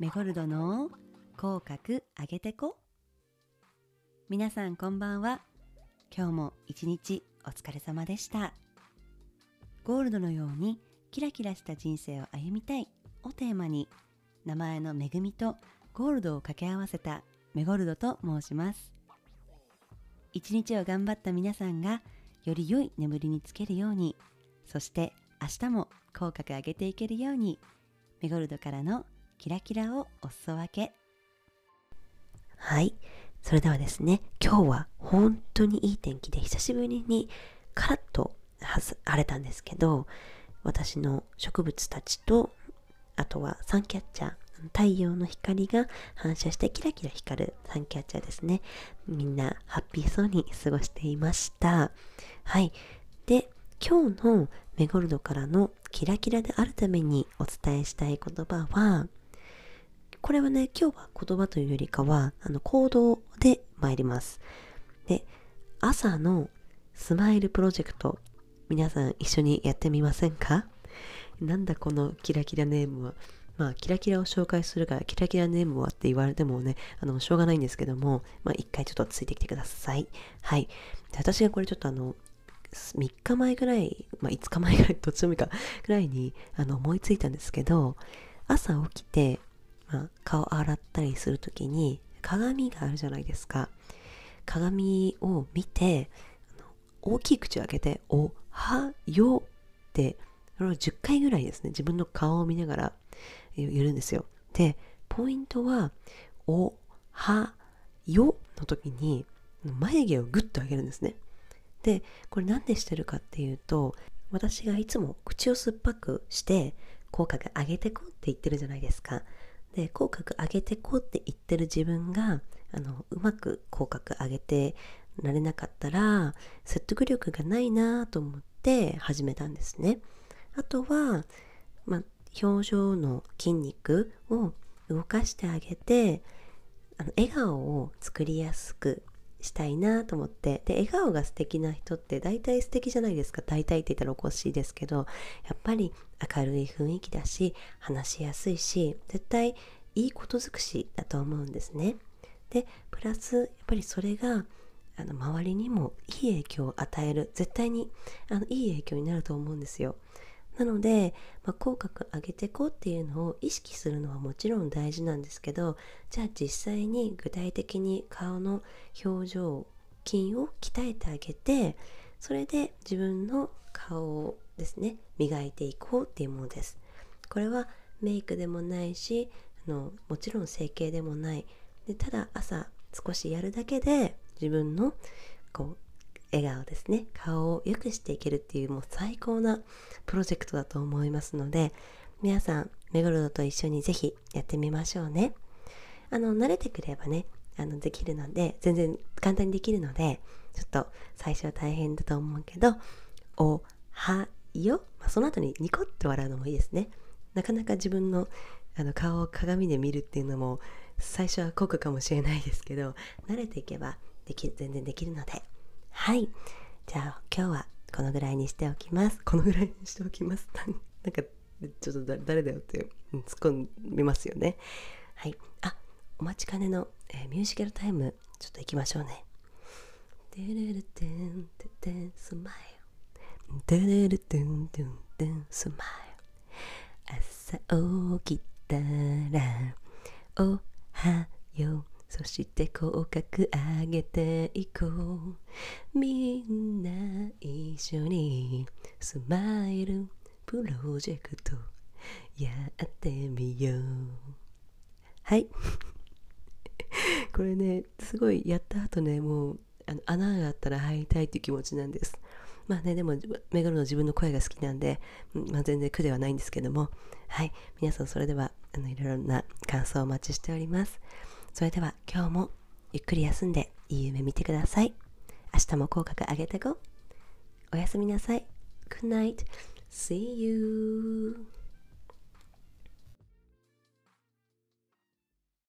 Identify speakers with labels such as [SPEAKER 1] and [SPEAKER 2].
[SPEAKER 1] メゴルドの口角上げてこ。皆さんこんばんは。今日も一日お疲れ様でした。ゴールドのようにキラキラした人生を歩みたい。をテーマに名前の恵みとゴールドを掛け合わせたメゴルドと申します。一日を頑張った皆さんがより良い眠りにつけるようにそして明日も口角上げていけるようにメゴルドからのキラキラをお裾分け
[SPEAKER 2] はい。それではですね、今日は本当にいい天気で久しぶりにカラッと晴れたんですけど、私の植物たちと、あとはサンキャッチャー、太陽の光が反射してキラキラ光るサンキャッチャーですね。みんなハッピーそうに過ごしていました。はい。で、今日のメゴルドからのキラキラであるためにお伝えしたい言葉は、これはね、今日は言葉というよりかは、あの、行動で参ります。で、朝のスマイルプロジェクト、皆さん一緒にやってみませんか？なんだこのキラキラネームは？まあ、キラキラを紹介するから、キラキラネームはって言われてもね、あの、しょうがないんですけども、まあ、一回ちょっとついてきてください。はい。で私がこれちょっとあの、3日前ぐらい、まあ、5日前ぐらい、どっちでもいいか、ぐらいに、あの、思いついたんですけど、朝起きて、まあ、顔洗ったりするときに鏡があるじゃないですか。鏡を見て、大きい口を開けて、おはよって、それを10回ぐらいですね、自分の顔を見ながら言うんですよ。で、ポイントは、おはよの時に眉毛をグッと上げるんですね。で、これなんでしてるかっていうと、私がいつも口を酸っぱくして口角上げてこうって言ってるじゃないですか。で口角上げてこうって言ってる自分があのうまく口角上げてられなかったら説得力がないなと思って始めたんですね。あとは、まあ、表情の筋肉を動かしてあげてあの笑顔を作りやすくしたいなと思って。で笑顔が素敵な人って大体素敵じゃないですか。大体って言ったらおかしいですけどやっぱり明るい雰囲気だし話しやすいし絶対いいこと尽くしだと思うんですね。でプラスやっぱりそれがあの周りにもいい影響を与える。絶対にあのいい影響になると思うんですよ。なので、まあ、口角上げてこうっていうのを意識するのはもちろん大事なんですけどじゃあ実際に具体的に顔の表情筋を鍛えてあげてそれで自分の顔をですね磨いていこうっていうものです。これはメイクでもないしあのもちろん整形でもない。でただ朝少しやるだけで自分のこう笑顔ですね。顔を良くしていけるっていうもう最高なプロジェクトだと思いますので皆さんメゴルドと一緒にぜひやってみましょうね。あの慣れてくればねあのできるので全然簡単にできるのでちょっと最初は大変だと思うけどおはよ、まあ、その後にニコッと笑うのもいいですね。なかなか自分のあの顔を鏡で見るっていうのも最初は酷かもしれないですけど慣れていけばでき全然できるので。はい。じゃあ今日はこのぐらいにしておきます。このぐらいにしておきます。なんかちょっと誰だよって突っ込みますよね。はい。あ、お待ちかねの、えー、ミュージカルタイムちょっと行きましょうね。ドゥルルテンテテンスマイル。ドゥルルテンテンテンスマイル。朝起きたらおはそして口角上げていこう。みんな一緒にスマイルプロジェクトやってみよう。はい。これねすごいやった後ねもうあの穴があったら入りたいっていう気持ちなんです。まあねでもメガロの自分の声が好きなんで、まあ、全然苦ではないんですけども。はい。皆さんそれではあのいろいろな感想をお待ちしております。それでは今日もゆっくり休んでいい夢見てください。明日も口角上げてご。おやすみなさい。Good night. See you.